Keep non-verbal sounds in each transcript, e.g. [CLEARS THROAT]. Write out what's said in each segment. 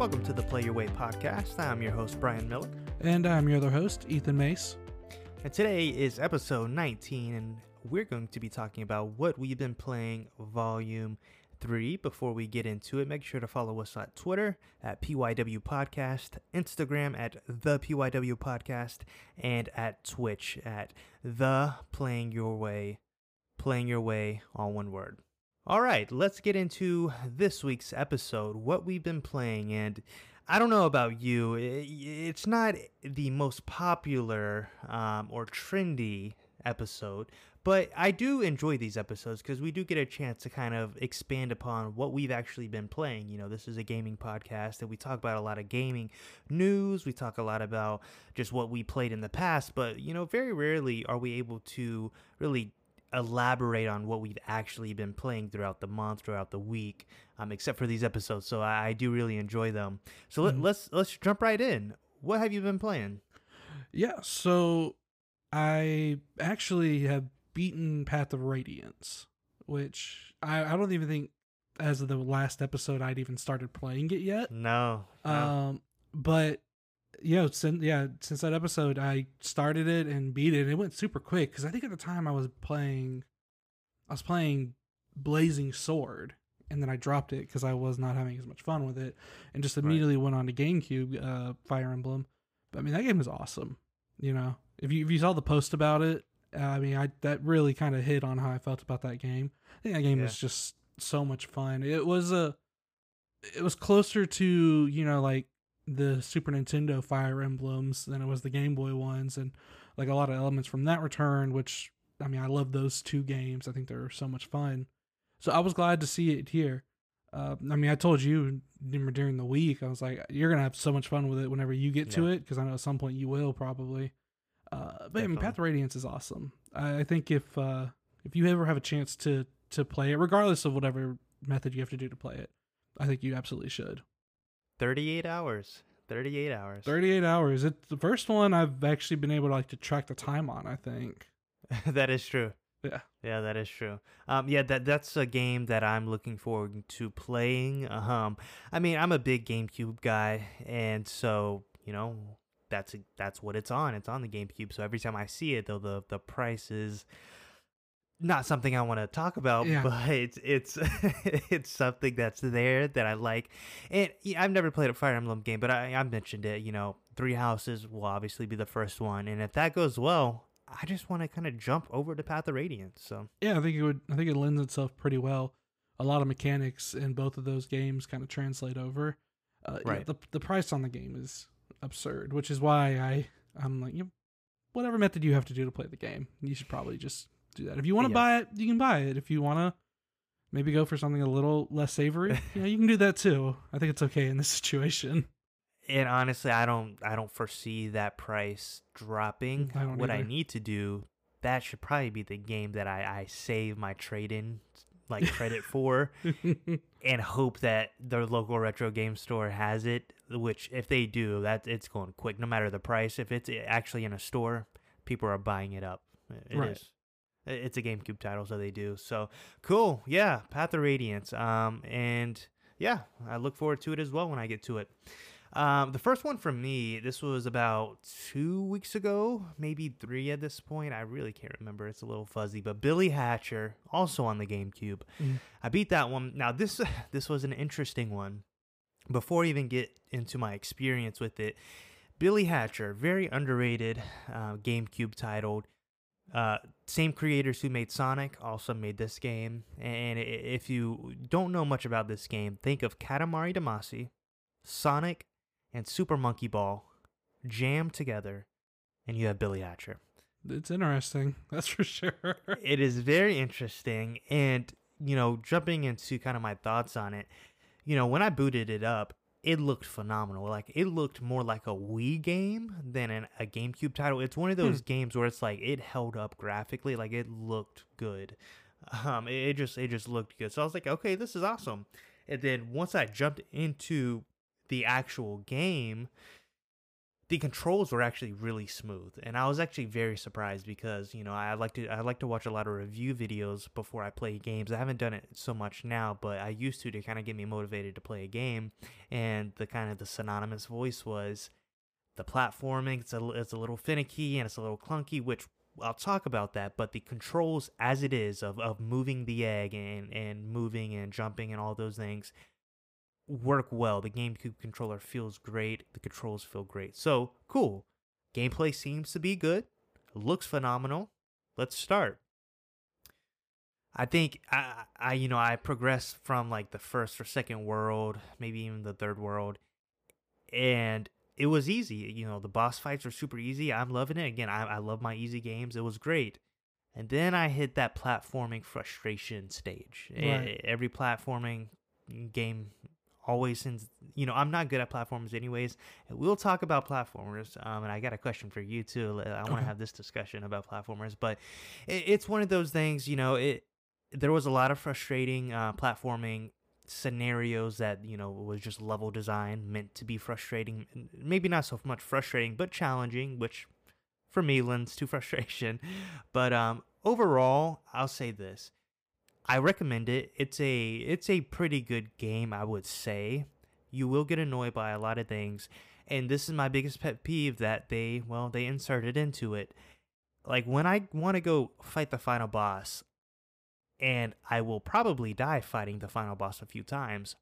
Welcome to the Play Your Way podcast. I'm your host, Brian Miller. And I'm your other host, Ethan Mace. And today is episode 19, and we're going to be talking about what we've been playing, volume 3. Before we get into it, make sure to follow us on Twitter at PYW Podcast, Instagram at The PYW Podcast, and at Twitch at The Playing Your Way, Playing Your Way, all one word. All right, let's get into this week's episode, what we've been playing. And I don't know about you, it's not the most popular um, or trendy episode, but I do enjoy these episodes because we do get a chance to kind of expand upon what we've actually been playing. You know, this is a gaming podcast and we talk about a lot of gaming news. We talk a lot about just what we played in the past, but, you know, very rarely are we able to really elaborate on what we've actually been playing throughout the month, throughout the week, um, except for these episodes. So I, I do really enjoy them. So let, mm-hmm. let's let's jump right in. What have you been playing? Yeah, so I actually have beaten Path of Radiance, which I, I don't even think as of the last episode I'd even started playing it yet. No. no. Um, but yeah, since yeah, since that episode, I started it and beat it. And it went super quick because I think at the time I was playing, I was playing Blazing Sword, and then I dropped it because I was not having as much fun with it, and just immediately right. went on to GameCube uh, Fire Emblem. But I mean, that game is awesome. You know, if you if you saw the post about it, uh, I mean, I that really kind of hit on how I felt about that game. I think that game yeah. was just so much fun. It was a, it was closer to you know like the Super Nintendo Fire Emblems than it was the Game Boy ones, and like a lot of elements from that return. Which I mean, I love those two games. I think they're so much fun. So I was glad to see it here. Uh, I mean, I told you during the week, I was like, you're gonna have so much fun with it whenever you get to it, because I know at some point you will probably. Uh, but I mean, Path of Radiance is awesome. I, I think if uh, if you ever have a chance to to play it, regardless of whatever method you have to do to play it, I think you absolutely should. 38 hours. 38 hours. 38 hours. It's the first one I've actually been able to like to track the time on, I think. [LAUGHS] that is true. Yeah. Yeah, that is true. Um yeah, that that's a game that I'm looking forward to playing. Um I mean, I'm a big GameCube guy and so, you know, that's that's what it's on. It's on the GameCube. So every time I see it though the the price is not something I want to talk about, yeah. but it's it's [LAUGHS] it's something that's there that I like. And I've never played a Fire Emblem game, but I I mentioned it. You know, Three Houses will obviously be the first one, and if that goes well, I just want to kind of jump over to Path of Radiance. So yeah, I think it would. I think it lends itself pretty well. A lot of mechanics in both of those games kind of translate over. Uh, right. Yeah, the the price on the game is absurd, which is why I I'm like you. Know, whatever method you have to do to play the game, you should probably just do that. If you want to yeah. buy it, you can buy it. If you want to maybe go for something a little less savory, [LAUGHS] know, you can do that too. I think it's okay in this [LAUGHS] situation. And honestly, I don't I don't foresee that price dropping. I what either. I need to do, that should probably be the game that I, I save my trade in like credit [LAUGHS] for and hope that the local retro game store has it which if they do that it's going quick no matter the price if it's actually in a store people are buying it up It right. is. It's a GameCube title, so they do. So cool. Yeah, Path of Radiance. Um, and yeah, I look forward to it as well when I get to it. Um, the first one for me, this was about two weeks ago, maybe three at this point. I really can't remember. It's a little fuzzy. But Billy Hatcher, also on the GameCube, mm. I beat that one. Now this [SIGHS] this was an interesting one. Before I even get into my experience with it, Billy Hatcher, very underrated uh, GameCube title. Uh, same creators who made Sonic also made this game. And if you don't know much about this game, think of Katamari Damacy, Sonic, and Super Monkey Ball jammed together, and you have Billy Hatcher. It's interesting, [LAUGHS] that's for sure. it is very interesting. And, you know, jumping into kind of my thoughts on it, you know, when I booted it up, it looked phenomenal. Like it looked more like a Wii game than an, a GameCube title. It's one of those hmm. games where it's like it held up graphically, like it looked good. Um, it, it, just it just looked good. So I was like, okay, this is awesome. And then once I jumped into the actual game, the controls were actually really smooth and i was actually very surprised because you know i like to i like to watch a lot of review videos before i play games. I haven't done it so much now but i used to to kind of get me motivated to play a game and the kind of the synonymous voice was the platforming it's a, it's a little finicky and it's a little clunky which I'll talk about that, but the controls as it is of, of moving the egg and, and moving and jumping and all those things work well. The GameCube controller feels great. The controls feel great. So cool. Gameplay seems to be good. Looks phenomenal. Let's start. I think I, I you know I progressed from like the first or second world, maybe even the third world, and it was easy. You know the boss fights are super easy. I'm loving it. Again, I, I love my easy games. It was great. And then I hit that platforming frustration stage. Right. Every platforming game always since you know I'm not good at platformers anyways. We'll talk about platformers. Um, and I got a question for you too. I want to have this discussion about platformers, but it, it's one of those things. You know, it there was a lot of frustrating uh, platforming scenarios that you know was just level design meant to be frustrating. Maybe not so much frustrating, but challenging, which for me lends to [LAUGHS] frustration. But um, overall, I'll say this I recommend it. It's a it's a pretty good game, I would say. You will get annoyed by a lot of things, and this is my biggest pet peeve that they well they inserted into it. Like when I want to go fight the final boss, and I will probably die fighting the final boss a few times.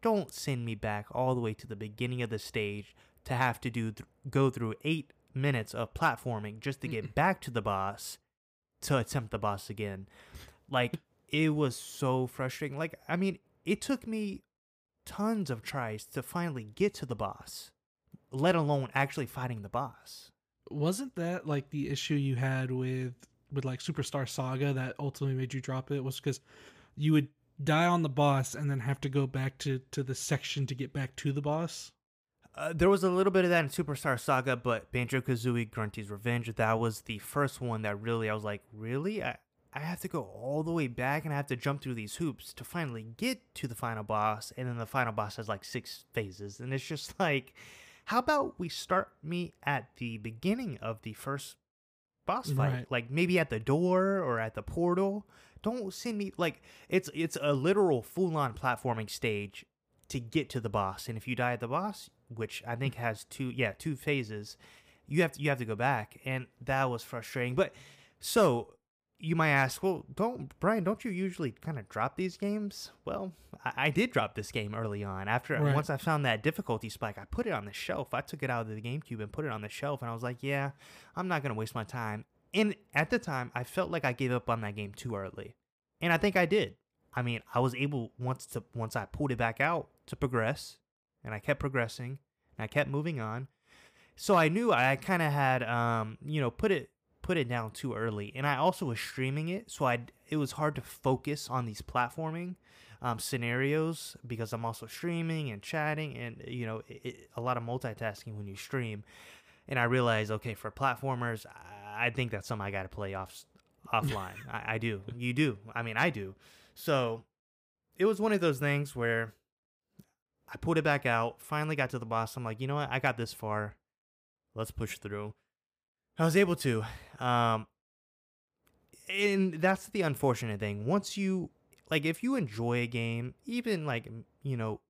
Don't send me back all the way to the beginning of the stage to have to do th- go through 8 minutes of platforming just to get back to the boss to attempt the boss again. Like it was so frustrating. Like, I mean, it took me tons of tries to finally get to the boss, let alone actually fighting the boss. Wasn't that like the issue you had with with like Superstar Saga that ultimately made you drop it? Was because you would die on the boss and then have to go back to to the section to get back to the boss. Uh, there was a little bit of that in Superstar Saga, but Banjo Kazooie Grunty's Revenge, that was the first one that really I was like, really? I, I have to go all the way back and I have to jump through these hoops to finally get to the final boss. And then the final boss has like six phases. And it's just like, how about we start me at the beginning of the first boss fight? Right. Like maybe at the door or at the portal. Don't send me like it's it's a literal full on platforming stage to get to the boss. And if you die at the boss, which I think mm-hmm. has two yeah, two phases, you have to you have to go back. And that was frustrating. But so you might ask, well, don't Brian, don't you usually kind of drop these games? Well, I, I did drop this game early on. After right. once I found that difficulty spike, I put it on the shelf. I took it out of the GameCube and put it on the shelf, and I was like, yeah, I'm not gonna waste my time. And at the time, I felt like I gave up on that game too early, and I think I did. I mean, I was able once to once I pulled it back out to progress, and I kept progressing, and I kept moving on. So I knew I kind of had, um, you know, put it put it down too early, and I also was streaming it, so I it was hard to focus on these platforming um, scenarios because I'm also streaming and chatting, and you know it, it, a lot of multitasking when you stream. And I realized, okay, for platformers, I, I think that's something I got to play off offline. [LAUGHS] I, I do. You do. I mean, I do. So it was one of those things where I pulled it back out. Finally got to the boss. I'm like, you know what? I got this far. Let's push through. I was able to. Um, and that's the unfortunate thing. Once you like, if you enjoy a game, even like you know,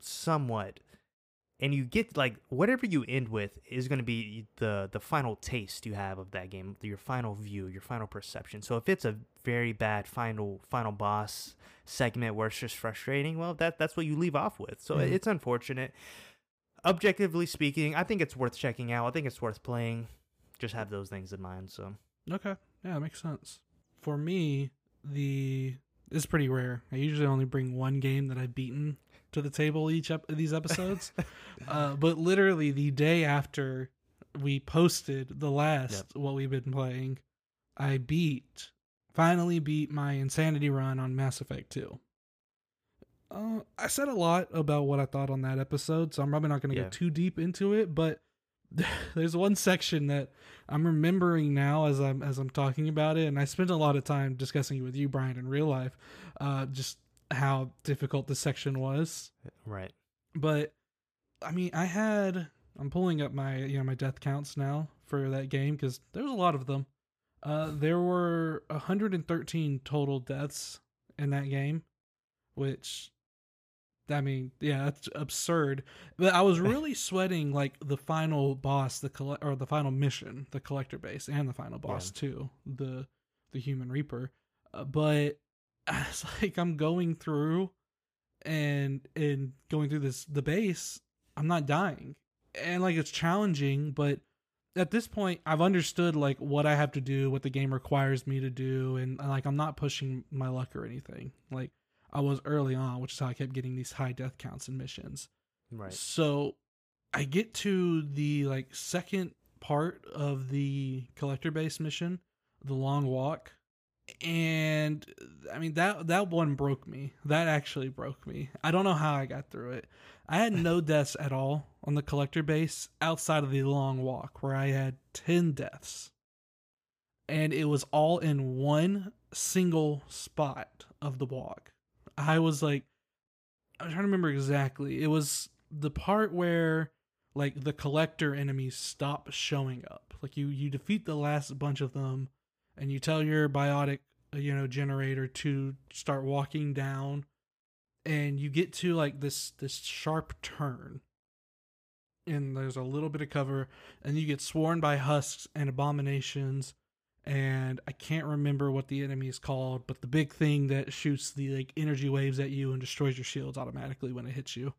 somewhat, and you get like whatever you end with is going to be the the final taste you have of that game, your final view, your final perception. So if it's a very bad final final boss segment where it's just frustrating, well, that that's what you leave off with. So mm. it's unfortunate. Objectively speaking, I think it's worth checking out. I think it's worth playing just have those things in mind. So okay, yeah, that makes sense. For me, the it's pretty rare. I usually only bring one game that I've beaten to the table each of these episodes. [LAUGHS] uh, but literally the day after we posted the last yep. what we've been playing, I beat finally beat my insanity run on Mass Effect 2. Uh, I said a lot about what I thought on that episode, so I'm probably not going to yeah. go too deep into it, but [LAUGHS] there's one section that I'm remembering now as I'm as I'm talking about it, and I spent a lot of time discussing it with you, Brian, in real life. Uh, just how difficult this section was. Right. But I mean, I had I'm pulling up my you know my death counts now for that game because there was a lot of them. Uh, there were 113 total deaths in that game, which I mean, yeah, that's absurd. But I was [LAUGHS] really sweating like the final boss, the coll- or the final mission, the collector base, and the final boss yeah. too, the the human reaper. Uh, but [LAUGHS] it's like I'm going through and and going through this the base, I'm not dying, and like it's challenging, but at this point I've understood like what I have to do, what the game requires me to do, and like I'm not pushing my luck or anything. Like I was early on, which is how I kept getting these high death counts in missions. Right. So I get to the like second part of the collector base mission, the long walk, and I mean that that one broke me. That actually broke me. I don't know how I got through it. I had no [LAUGHS] deaths at all on the collector base outside of the long walk where I had 10 deaths. And it was all in one single spot of the walk. I was like I'm trying to remember exactly. It was the part where like the collector enemies stop showing up. Like you you defeat the last bunch of them and you tell your biotic uh, you know generator to start walking down and you get to like this this sharp turn and there's a little bit of cover and you get sworn by husks and abominations and i can't remember what the enemy is called but the big thing that shoots the like energy waves at you and destroys your shields automatically when it hits you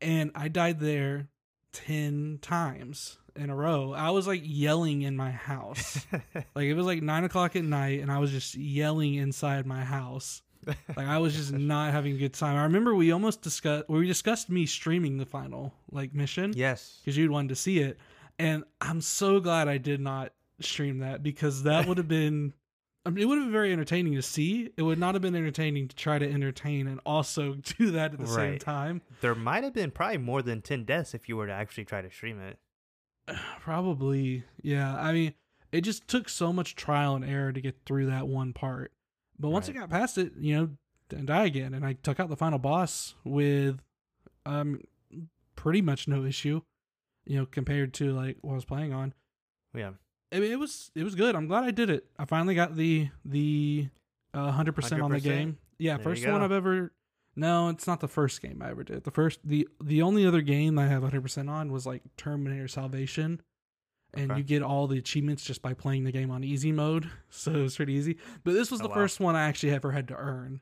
and i died there 10 times in a row. I was like yelling in my house. [LAUGHS] like it was like nine o'clock at night and I was just yelling inside my house. like I was just [LAUGHS] not having a good time. I remember we almost discussed we discussed me streaming the final like mission. Yes. Because you'd wanted to see it. And I'm so glad I did not stream that because that would have been I mean, it would have been very entertaining to see. It would not have been entertaining to try to entertain and also [LAUGHS] do that at the right. same time. There might have been probably more than 10 deaths if you were to actually try to stream it. [SIGHS] Probably, yeah. I mean, it just took so much trial and error to get through that one part. But once right. I got past it, you know, and die again, and I took out the final boss with um pretty much no issue, you know, compared to like what I was playing on. Yeah. I mean, it was it was good. I'm glad I did it. I finally got the the uh, 100%, on the game. Yeah, there first one I've ever No, it's not the first game I ever did. The first the the only other game I have 100% on was like Terminator Salvation. And okay. you get all the achievements just by playing the game on easy mode. [LAUGHS] So it was pretty easy. But this was oh, the wow. first one I actually ever had to earn.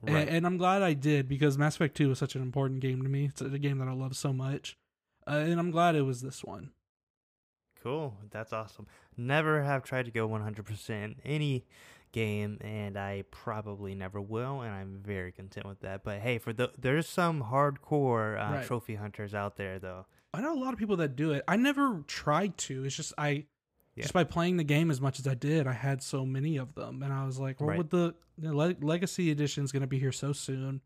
Right. And, and, I'm glad I did because Mass Effect 2 was such an important game to me. It's a game that I love so much. Uh, and I'm glad it was this one. Cool. That's awesome. Never have tried to go 100% any game, and I probably never will, and I'm very content with that. But hey, for the there's some hardcore uh, right. trophy hunters out there, though. I know a lot of people that do it. I never tried to. It's just I, yeah. just by playing the game as much as I did, I had so many of them, and I was like, well, right. with the, the Le- Legacy Edition is going to be here so soon,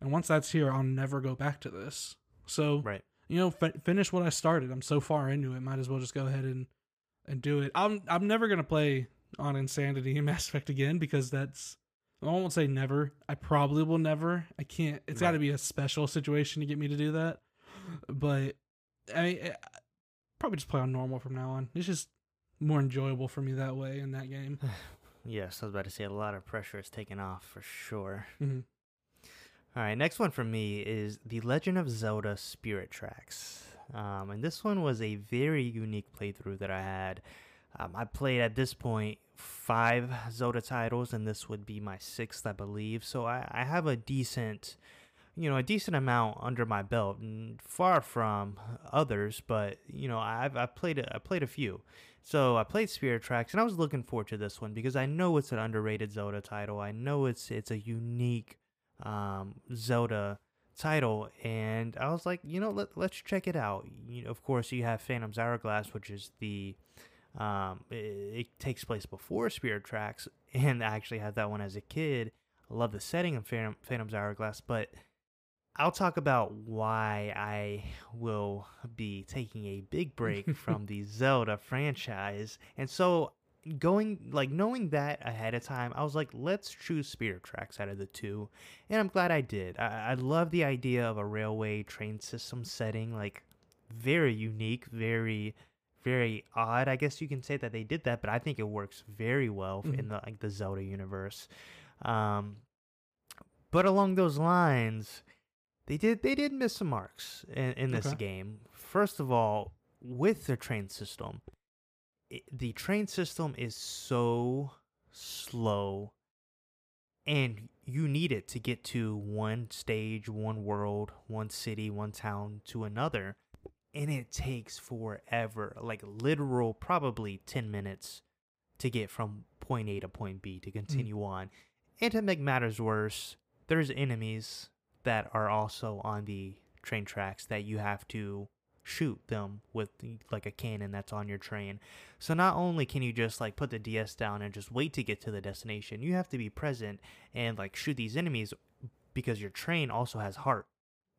and once that's here, I'll never go back to this. So right you know, f- finish what I started. I'm so far into it, might as well just go ahead and and do it. I'm I'm never gonna play on Insanity and [LAUGHS] Mass Effect again because that's I won't say never. I probably will never. I can't. It's right. got to be a special situation to get me to do that. But I mean, eh, probably just play on normal from now on. It's just more enjoyable for me that way in that game. [SIGHS] yes, I was about to say a lot of pressure is taken off for sure. Mm-hmm. All right, next one for me is The Legend of Zelda Spirit Tracks. Um, and this one was a very unique playthrough that I had. Um, I played at this point five Zelda titles, and this would be my sixth, I believe. So I, I have a decent, you know, a decent amount under my belt, and far from others. But you know, I've I've played a, I played a few. So I played Spirit Tracks, and I was looking forward to this one because I know it's an underrated Zelda title. I know it's it's a unique um, Zelda title, and I was like, you know, let let's check it out. You know, of course, you have Phantom's Hourglass, which is the um, it, it, takes place before Spirit Tracks, [LAUGHS] and I actually had that one as a kid. I love the setting of Phantom, Phantom's Hourglass, but I'll talk about why I will be taking a big break [LAUGHS] from the Zelda franchise. And so going like knowing that ahead of time, I was like, let's choose Spirit Tracks out of the two, and I'm glad I did. I, I love the idea of a railway train system setting. Like very unique, very very odd. I guess you can say that they did that, but I think it works very well mm-hmm. in the like the Zelda universe. Um, but along those lines, they did they did miss some marks in, in this okay. game. First of all, with the train system, it, the train system is so slow and you need it to get to one stage, one world, one city, one town to another. And it takes forever, like literal, probably 10 minutes to get from point A to point B to mm. continue mm. on. And to make matters worse, there's enemies that are also on the train tracks that you have to shoot them with like a cannon that's on your train. So not only can you just like put the DS down and just wait to get to the destination, you have to be present and like shoot these enemies because your train also has heart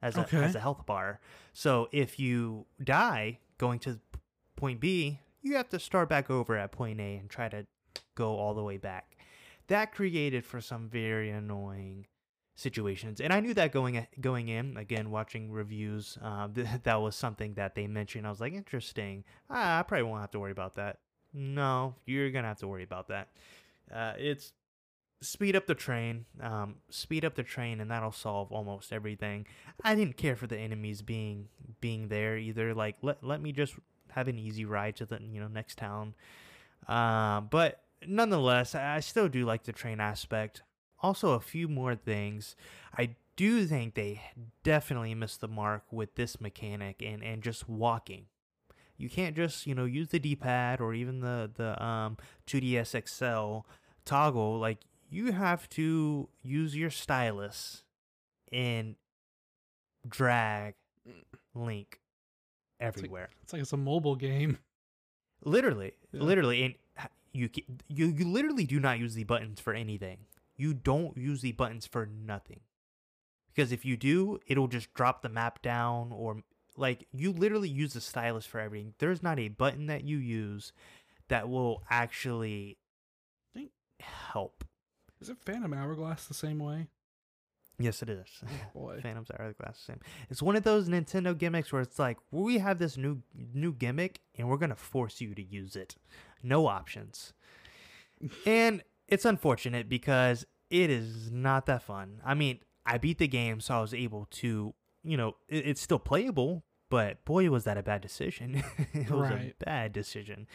as a okay. as a health bar. So if you die going to point B, you have to start back over at point A and try to go all the way back. That created for some very annoying situations. And I knew that going going in. Again, watching reviews, uh, [LAUGHS] th- that was something that they mentioned. I was like, interesting. Ah, I probably won't have to worry about that. No, you're gonna have to worry about that. Uh, it's speed up the train, um, speed up the train, and that'll solve almost everything. I didn't care for the enemies being being there either. Like, let let me just have an easy ride to the you know next town. Uh, but nonetheless, I still do like the train aspect also a few more things. I do think they definitely missed the mark with this mechanic and, and just walking. You can't just, you know, use the D-pad or even the the um 2DS XL toggle like you have to use your stylus and drag Link everywhere. It's like it's, like it's a mobile game. [LAUGHS] Literally, yeah. literally, and you you you literally do not use the buttons for anything you don't use the buttons for nothing. Because if you do, it'll just drop the map down or like you literally use the stylus for everything. There's not a button that you use that will actually think help. Is it Phantom Hourglass the same way? Yes, it is. Oh [LAUGHS] boy, Phantom's Hourglass same. It's one of those Nintendo gimmicks where it's like we have this new new gimmick and we're gonna force you to use it. No options. [LAUGHS] and it's unfortunate because it is not that fun. I mean, I beat the game, so I was able to, you know, it, it's still playable, but boy, was that a bad decision. [LAUGHS] it was right. a bad decision.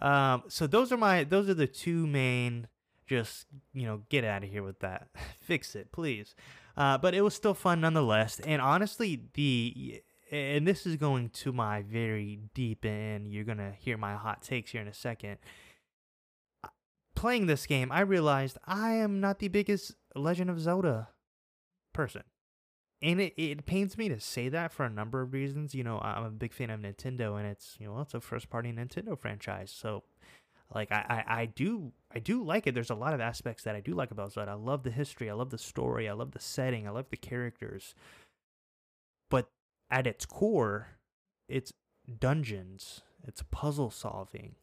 Um, so those are my, those are the two main, just, you know, get out of here with that. [LAUGHS] Fix it, please. Uh, but it was still fun nonetheless. And honestly, the, and this is going to my very deep end. You're going to hear my hot takes here in a second playing this game, I realized I am not the biggest Legend of Zelda person. And it, it pains me to say that for a number of reasons. You know, I'm a big fan of Nintendo and it's, you know, it's a first party Nintendo franchise. So like I, I, I do I do like it. There's a lot of aspects that I do like about Zelda. I love the history, I love the story, I love the setting, I love the characters. But at its core, it's dungeons, it's puzzle solving.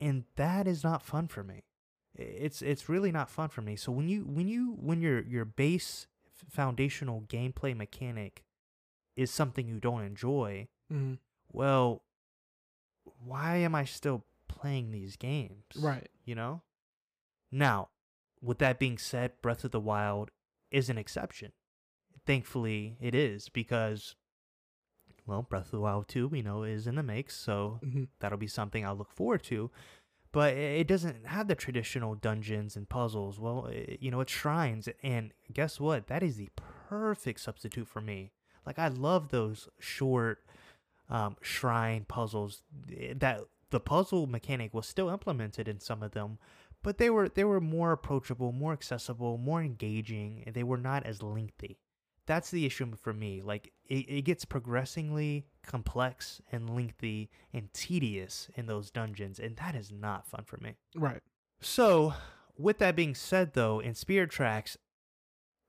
And that is not fun for me it's it's really not fun for me. So when you when you when your your base foundational gameplay mechanic is something you don't enjoy, mm-hmm. well, why am I still playing these games? Right. You know. Now, with that being said, Breath of the Wild is an exception. Thankfully, it is because well, Breath of the Wild 2, we know, is in the makes, so mm-hmm. that'll be something I'll look forward to but it doesn't have the traditional dungeons and puzzles. Well, you know, it's shrines, and guess what? That is the perfect substitute for me. Like I love those short um, shrine puzzles. Eh, that the puzzle mechanic was still implemented in some of them, but they were they were more approachable, more accessible, more engaging, and they were not as lengthy that's the issue for me. Like it, it gets progressively complex and lengthy and tedious in those dungeons, and that is not fun for me. Right. So, with that being said, though, in Spirit Tracks,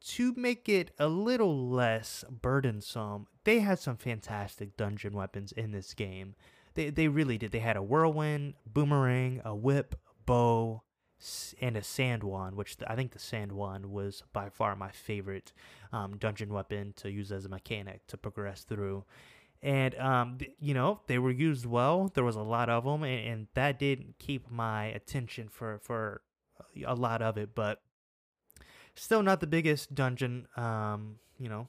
to make it a little less burdensome, they had some fantastic dungeon weapons in this game. They they really did. They had a whirlwind, boomerang, a whip, bow, and a sand wand, which I think the sand wand was by far my favorite um, dungeon weapon to use as a mechanic to progress through. and um, you know they were used well. There was a lot of them, and, and that did keep my attention for for a lot of it. But still, not the biggest dungeon. Um, you know,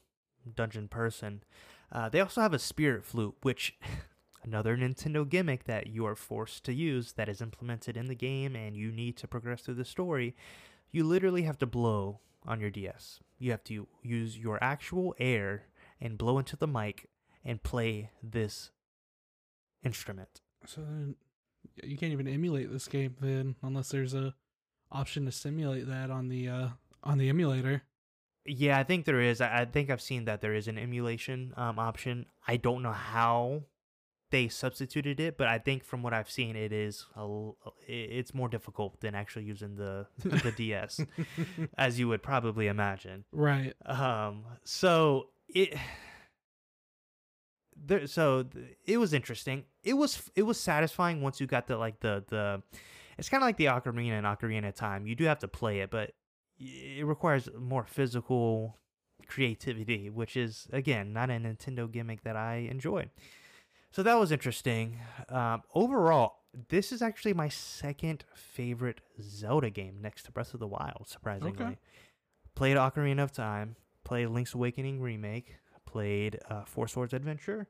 dungeon person. Uh, they also have a spirit flute, which [LAUGHS] another Nintendo gimmick that you are forced to use that is implemented in the game, and you need to progress through the story. You literally have to blow on your DS. You have to use your actual air and blow into the mic and play this instrument. So then you can't even emulate this game then, unless there's a option to simulate that on the uh, on the emulator. Yeah, I think there is. I, think I've seen that there is an emulation um, option. I don't know how they substituted it, but I think from what I've seen, it is a, it's more difficult than actually using the the [LAUGHS] DS, as you would probably imagine. Right. Um. So it. There, so it was interesting. It was it was satisfying once you got the like the the. It's kind of like the Ocarina and Ocarina Time. You do have to play it, but it requires more physical creativity, which is again not a Nintendo gimmick that I enjoy. So that was interesting. Um, overall, this is actually my second favorite Zelda game next to Breath of the Wild, surprisingly. Okay. Played Ocarina of Time, played Link's Awakening Remake, played uh, Four Swords Adventure,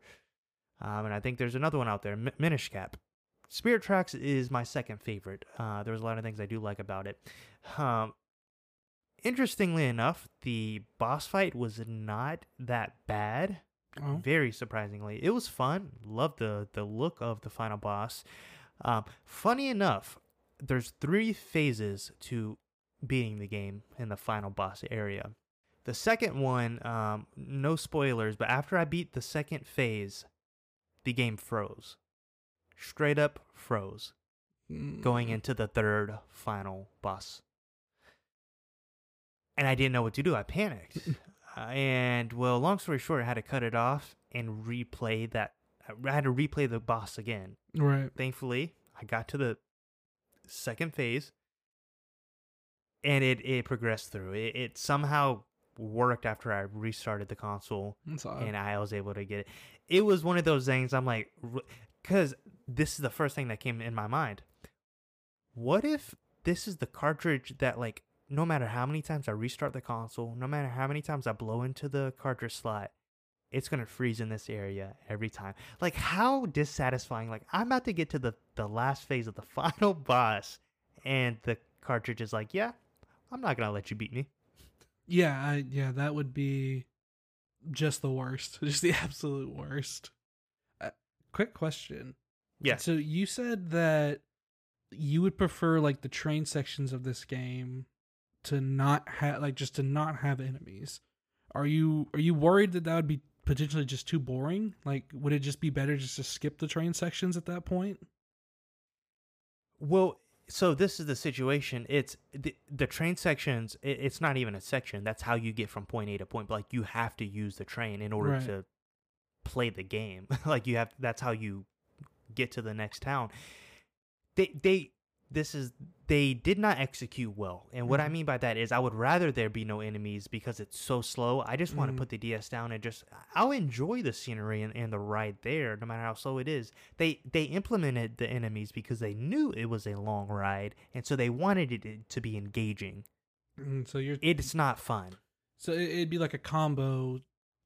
um, and I think there's another one out there, M- Minish Cap. Spirit Tracks is my second favorite. Uh, there's a lot of things I do like about it. Um, interestingly enough, the boss fight was not that bad. Oh. Very surprisingly, it was fun. Loved the the look of the final boss. Um, funny enough, there's three phases to beating the game in the final boss area. The second one, um, no spoilers, but after I beat the second phase, the game froze. Straight up froze. Mm. Going into the third final boss. And I didn't know what to do. I panicked. [LAUGHS] And well, long story short, I had to cut it off and replay that. I had to replay the boss again. Right. Thankfully, I got to the second phase, and it it progressed through. It, it somehow worked after I restarted the console, and I was able to get it. It was one of those things. I'm like, because this is the first thing that came in my mind. What if this is the cartridge that like no matter how many times I restart the console, no matter how many times I blow into the cartridge slot, it's gonna freeze in this area every time. Like how dissatisfying. Like I'm about to get to the the last phase of the [LAUGHS] final boss, and the cartridge is like, yeah, I'm not gonna let you beat me. Yeah, I, yeah, that would be just the worst, [LAUGHS] just the absolute worst. Uh, quick question. Yeah. So you said that you would prefer like the train sections of this game to not have like just to not have enemies. Are you are you worried that that would be potentially just too boring? Like would it just be better just to skip the train sections at that point? Well, so this is the situation. It's the, the train sections. It, it's not even a section. That's how you get from point A to point. But like you have to use the train in order right. to play the game. [LAUGHS] like you have. That's how you get to the next town. They they this is they did not execute well. And what mm-hmm. I mean by that is I would rather there be no enemies because it's so slow. I just want to mm-hmm. put the DS down and just I'll enjoy the scenery and, and, the ride there no matter how slow it is. They they implemented the enemies because they knew it was a long ride and so they wanted it to be engaging. Mm, so you're it's not fun. So it'd be like a combo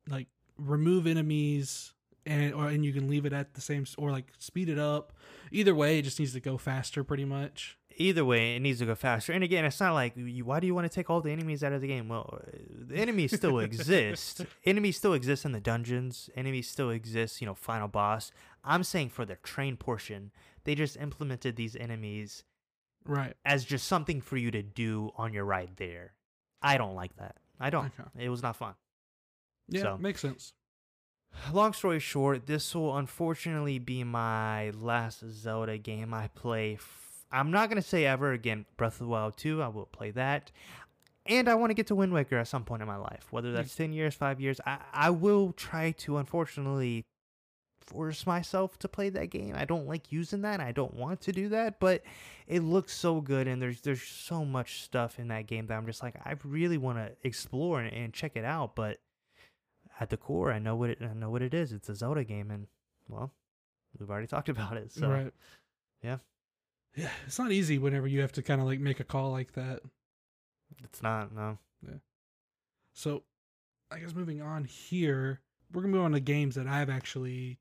like remove enemies and or and you can leave it at the same or like speed it up. Either way, it just needs to go faster, pretty much. Either way, it needs to go faster. And again, it's not like you, why do you want to take all the enemies out of the game? Well, uh, the enemies still [LAUGHS] exist. enemies still exist in the dungeons. Enemies still exist. You know, final boss. I'm saying for the train portion, they just implemented these enemies, right, as just something for you to do on your ride there. I don't like that. I don't. Okay. It was not fun. Yeah, so, makes sense long story short, this will unfortunately be my last Zelda game I play. F- I'm not going to say ever again Breath of the Wild 2. I will play that. And I want to get to Wind Waker at some point in my life, whether hmm. that's 10 years, 5 years. I, I will try to, unfortunately, force myself to play that game. I don't like using that. I don't want to do that, but it looks so good and there's there's so much stuff in that game that I'm just like I really want to explore and, and check it out, but at the core, I know what it I know what it is. It's a Zelda game, and well, we've already [LAUGHS] talked about it. So right. Yeah. Yeah, it's not easy whenever you have to kind of like make a call like that. It's not, no. Yeah. So, I guess moving on here, we're gonna move on to games that I've actually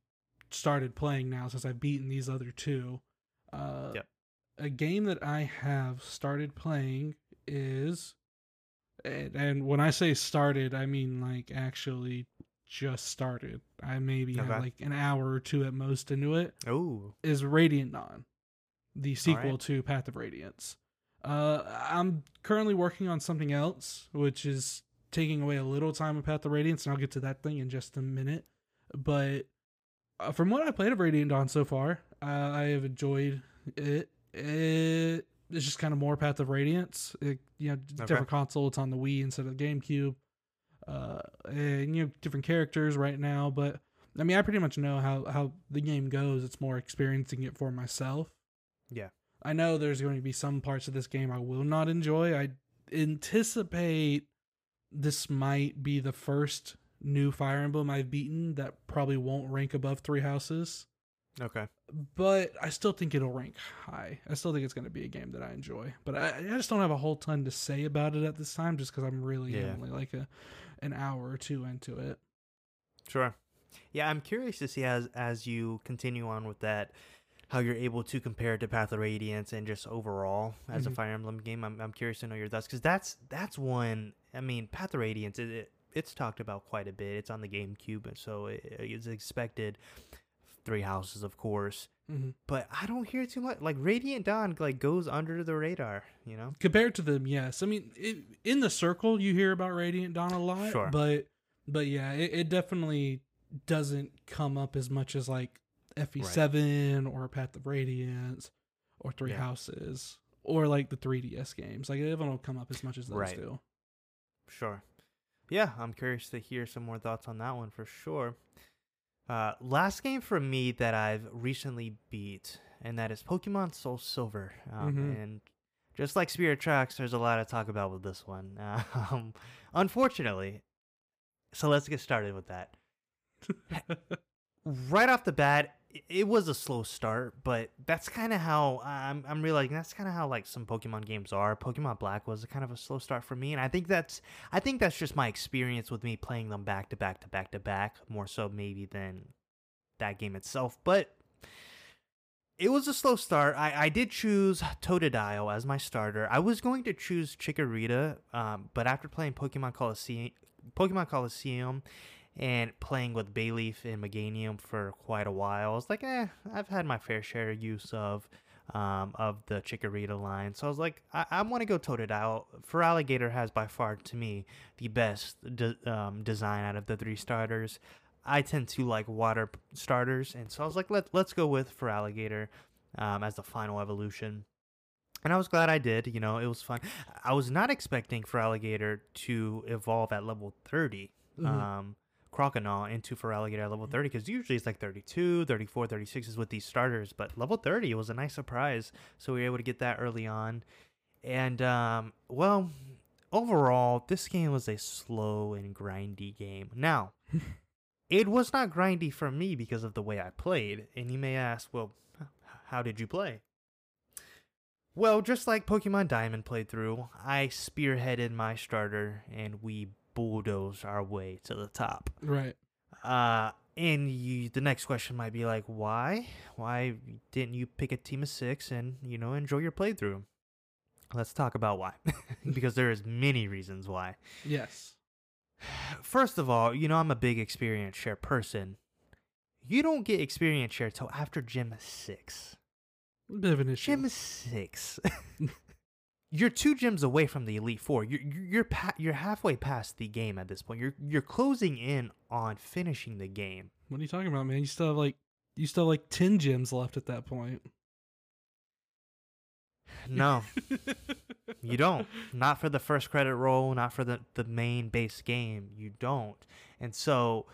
started playing now since I've beaten these other two. Uh, yep. A game that I have started playing is, and, and when I say started, I mean like actually just started. I maybe okay. have like an hour or two at most into it. Oh, is Radiant Dawn the sequel right. to Path of Radiance. Uh, I'm currently working on something else, which is taking away a little time with Path of Radiance, and I'll get to that thing in just a minute. But uh, from what I played of Radiant Dawn so far, uh, I have enjoyed it. It it's just kind of more Path of Radiance. It, you know, okay. different console. It's on the Wii instead of the GameCube. Uh, and you know, different characters right now. But I mean, I pretty much know how how the game goes. It's more experiencing it for myself. Yeah. I know there's going to be some parts of this game I will not enjoy. I anticipate this might be the first new Fire Emblem I've beaten that probably won't rank above Three Houses. Okay. But I still think it'll rank high. I still think it's going to be a game that I enjoy. But I, I just don't have a whole ton to say about it at this time just because I'm really yeah. only like a an hour or two into it. Sure. Yeah, I'm curious to see as as you continue on with that how you're able to compare it to Path of Radiance and just overall as mm-hmm. a Fire Emblem game. I'm, I'm curious to know your thoughts because that's that's one. I mean, Path of Radiance it, it, it's talked about quite a bit. It's on the GameCube, and so it, it's expected. Three Houses, of course, mm-hmm. but I don't hear too much. Like Radiant Dawn, like goes under the radar, you know. Compared to them, yes. I mean, it, in the circle, you hear about Radiant Dawn a lot, sure. but but yeah, it, it definitely doesn't come up as much as like FE7 right. or Path of Radiance or Three yeah. Houses or like the 3DS games. Like it won't come up as much as those right. do. Sure. Yeah, I'm curious to hear some more thoughts on that one for sure. Uh, last game for me that I've recently beat, and that is Pokemon Soul Silver. Um, mm-hmm. And just like Spirit Tracks, there's a lot to talk about with this one. [LAUGHS] Um, unfortunately, so let's get started with that. [LAUGHS] right off the bat, it was a slow start, but that's kind of how I'm. I'm realizing that's kind of how like some Pokemon games are. Pokemon Black was kind of a slow start for me, and I think that's I think that's just my experience with me playing them back to back to back to back, more so maybe than that game itself. But it was a slow start. I, I did choose Totodile as my starter. I was going to choose Chikorita, um, but after playing Pokemon Colosseum, Pokemon Colosseum and playing with Bayleef and Meganium for quite a while. I was like, eh, I've had my fair share of use of um, of the Chikorita line. So I was like, I, I want to go tote it out. Feraligatr has by far, to me, the best de- um, design out of the three starters. I tend to like water starters, and so I was like, let let's go with Feraligatr um, as the final evolution. And I was glad I did. You know, it was fun. I was not expecting Feraligatr to evolve at level 30. Mm-hmm. Um, Croconaw into Feraligatr at level 30 because usually it's like 32, 34, 36 is with these starters, but level 30 was a nice surprise. So we were able to get that early on. And, um, well, overall, this game was a slow and grindy game. Now, [LAUGHS] it was not grindy for me because of the way I played. And you may ask, well, how did you play? Well, just like Pokemon Diamond played through, I spearheaded my starter and we bulldoze our way to the top. Right. Uh, and you, the next question might be like, why? Why didn't you pick a team of six and you know enjoy your playthrough? Let's talk about why, [LAUGHS] because there is many reasons why. Yes. First of all, you know I'm a big experience share person. You don't get experience share till after gym six. Bit of an issue. Gym six. [LAUGHS] you're two gyms away from the elite four. You're you're pa- you're halfway past the game at this point. You're you're closing in on finishing the game. What are you talking about, man? You still have like you still have like ten gyms left at that point. No, [LAUGHS] you don't. Not for the first credit roll. Not for the the main base game. You don't. And so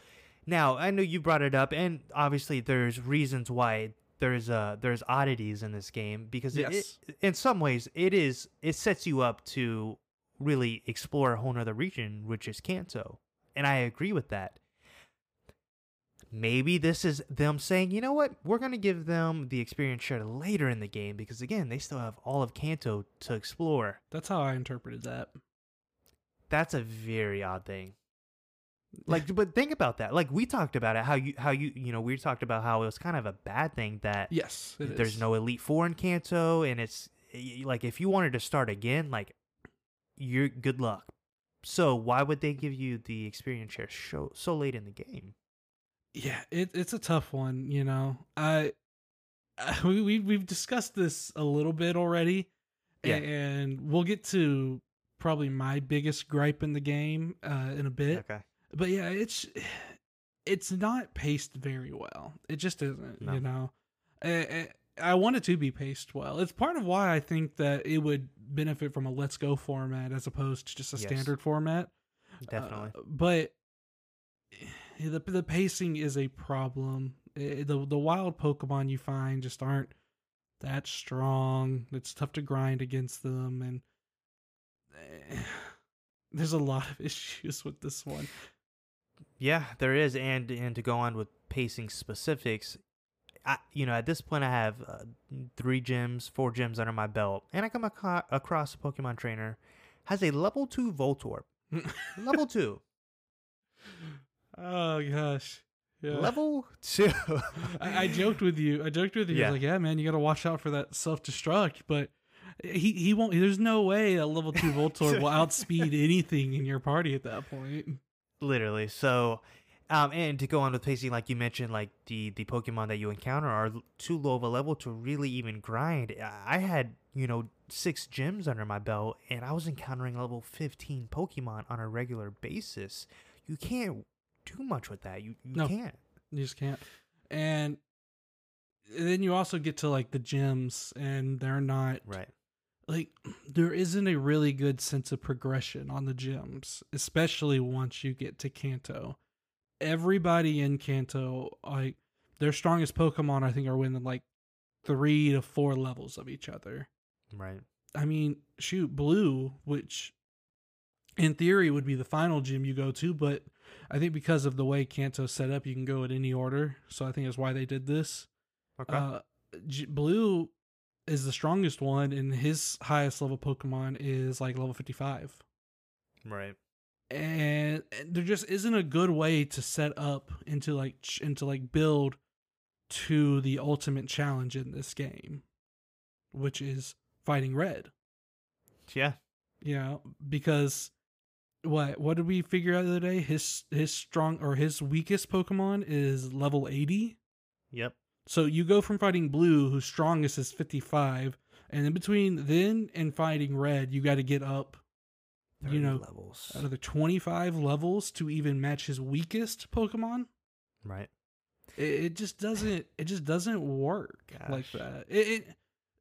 now I know you brought it up, and obviously there's reasons why there's uh there's oddities in this game because yes. it, it, in some ways it is it sets you up to really explore a whole nother region which is Kanto and I agree with that maybe this is them saying, you know what, we're gonna give them the experience share later in the game because again, they still have all of Kanto to explore. That's how I interpreted that. That's a very odd thing. Like, but think about that. Like we talked about it, how you, how you, you know, we talked about how it was kind of a bad thing that yes, there's is. no Elite Four in Kanto, and it's like if you wanted to start again, like you're good luck. So why would they give you the experience share so so late in the game? Yeah, it, it's a tough one. You know, I, I [LAUGHS] we, we we've discussed this a little bit already, yeah. and we'll get to probably my biggest gripe in the game uh, in a bit. Okay, but yeah, it's it's not paced very well. It just isn't. No. You know, I, I want it to be paced well. It's part of why I think that it would benefit from a let's go format as opposed to just a yes. standard format. Definitely, uh, but the the pacing is a problem. It, the the wild Pokemon you find just aren't that strong. It's tough to grind against them, and eh, [SIGHS] there's a lot of [LAUGHS] issues with this one. Yeah, there is, and and to go on with pacing specifics, I you know at this point I have uh, three gyms, four gyms under my belt, and I come ac- across a Pokemon trainer has a level two Voltorb, level [LAUGHS] two. Oh gosh. Yeah. Level two. I, I, joked with you. I joked with you. Yeah. like, yeah, man, you got to watch out for that self destruct. But he he won't. There's no way a level two [LAUGHS] Voltorb will outspeed anything in your party at that point. Literally. So, um, and to go on with pacing, like you mentioned, like the the Pokemon that you encounter are too low of a level to really even grind. I had you know six gyms under my belt, and I was encountering level 15 Pokemon on a regular basis. You can't do much with that. You you no, can't. You just can't. And then you also get to like the gyms, and they're not right. Like [CLEARS THROAT] there isn't a really good sense of progression on the gyms, especially once you get to Kanto. Everybody in Kanto, like their strongest Pokemon, I think, are within like three to four levels of each other. Right. I mean, shoot, Blue, which in theory would be the final gym you go to, but I think because of the way Kanto's set up, you can go in any order. So I think that's why they did this. Okay. Uh, Blue is the strongest one, and his highest level Pokemon is like level 55. Right. And there just isn't a good way to set up into like ch- into like build to the ultimate challenge in this game, which is fighting red. Yeah. Yeah, because what what did we figure out the other day? His his strong or his weakest Pokemon is level eighty. Yep. So you go from fighting blue, whose strongest is fifty five, and in between then and fighting red, you got to get up. You know, levels. another twenty five levels to even match his weakest Pokemon. Right. It, it just doesn't. It just doesn't work Gosh. like that. It, it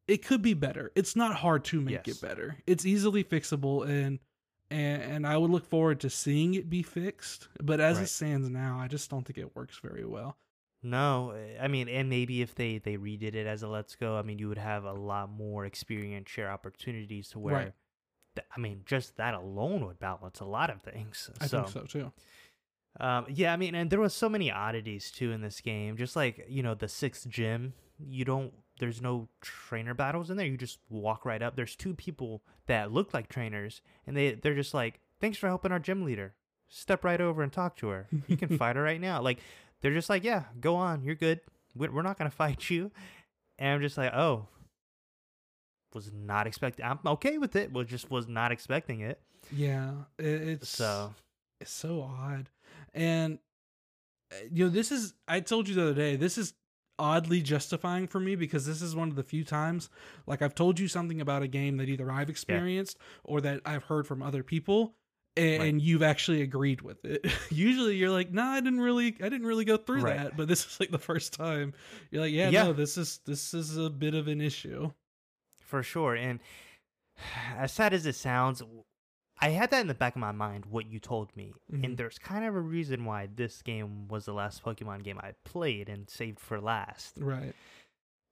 it could be better. It's not hard to make yes. it better. It's easily fixable and and, and I would look forward to seeing it be fixed. But as right. it stands now, I just don't think it works very well. No, eh, I mean, and maybe if they they redid it as a Let's Go, I mean, you would have a lot more experience share opportunities to where, right. th- I mean, just that alone would balance a lot of things. I so, think so too. Um, yeah, I mean, and there was so many oddities too in this game. Just like you know, the sixth gym, you don't there's no trainer battles in there. You just walk right up. There's two people that look like trainers, and they they're just like, "Thanks for helping our gym leader. Step right over and talk to her. You can [LAUGHS] fight her right now." Like they're just like, "Yeah, go on. You're good. We're not gonna [LAUGHS] fight you." And I'm just like, "Oh, was not expecting. I'm okay with it. Was just was not expecting it." Yeah, it's so it's so odd, and uh, you know, this is. I told you the other day. This is oddly justifying for me because this is one of the few times like I've told you something about a game that either I've experienced yeah. or that I've heard from other people and, right. you've actually agreed with it. [LAUGHS] Usually you're like, "No, nah, I didn't really I didn't really go through right. that." But this is like the first time you're like, "Yeah, yeah, no, this is this is a bit of an issue." For sure. And [SIGHS] as sad as it sounds, I had that in the back of my mind, what you told me. Mm-hmm. And there's kind of a reason why this game was the last Pokemon game I played and saved for last. Right.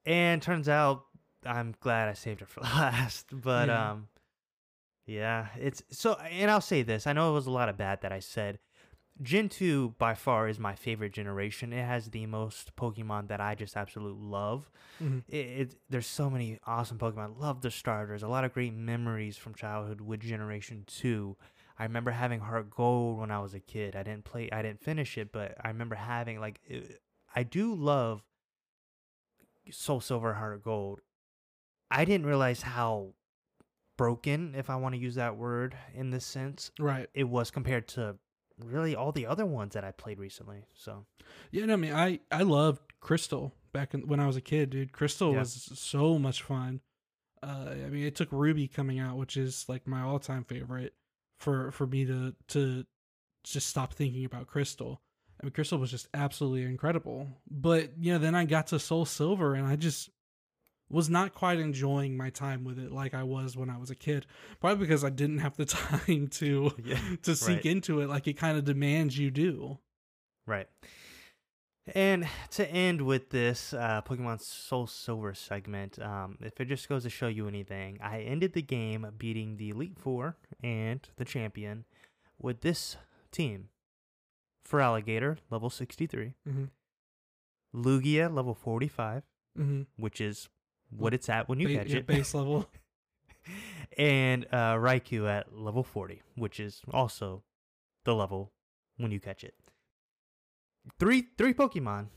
And turns out I'm glad I saved it for [LAUGHS] last. But yeah. um yeah, it's so and I'll say this. I know it was a lot of bad that I said. Gen 2 by far is my favorite generation. It has the most Pokemon that I just absolutely love. Mm-hmm. It, it, there's so many awesome Pokemon. Love the starters. A lot of great memories from childhood with Generation 2. I remember having Heart Gold when I was a kid. I didn't play I didn't finish it, but I remember having like it, I do love Soul Silver Heart Gold. I didn't realize how broken, if I want to use that word in this sense, right? It was compared to really all the other ones that I played recently. So yeah, no, I mean, I I loved Crystal back in, when I was a kid, dude. Crystal yeah. was so much fun. Uh, I mean, it took Ruby coming out, which is like my all time favorite, for for me to to just stop thinking about Crystal. I mean, Crystal was just absolutely incredible. But you know, then I got to Soul Silver, and I just was not quite enjoying my time with it like I was when I was a kid. Probably because I didn't have the [LAUGHS] time to yeah, to sink right. into it like it kind of demands you do. Right. And to end with this uh, Pokemon Soul Silver segment, um, if it just goes to show you anything, I ended the game beating the Elite Four and the champion with this team. Feraligatr, level 63. Mm-hmm. Lugia, level 45, mm-hmm. which is what it's at when you ba- catch it. Base level. [LAUGHS] and uh, Raikou at level 40, which is also the level when you catch it. Three three Pokemon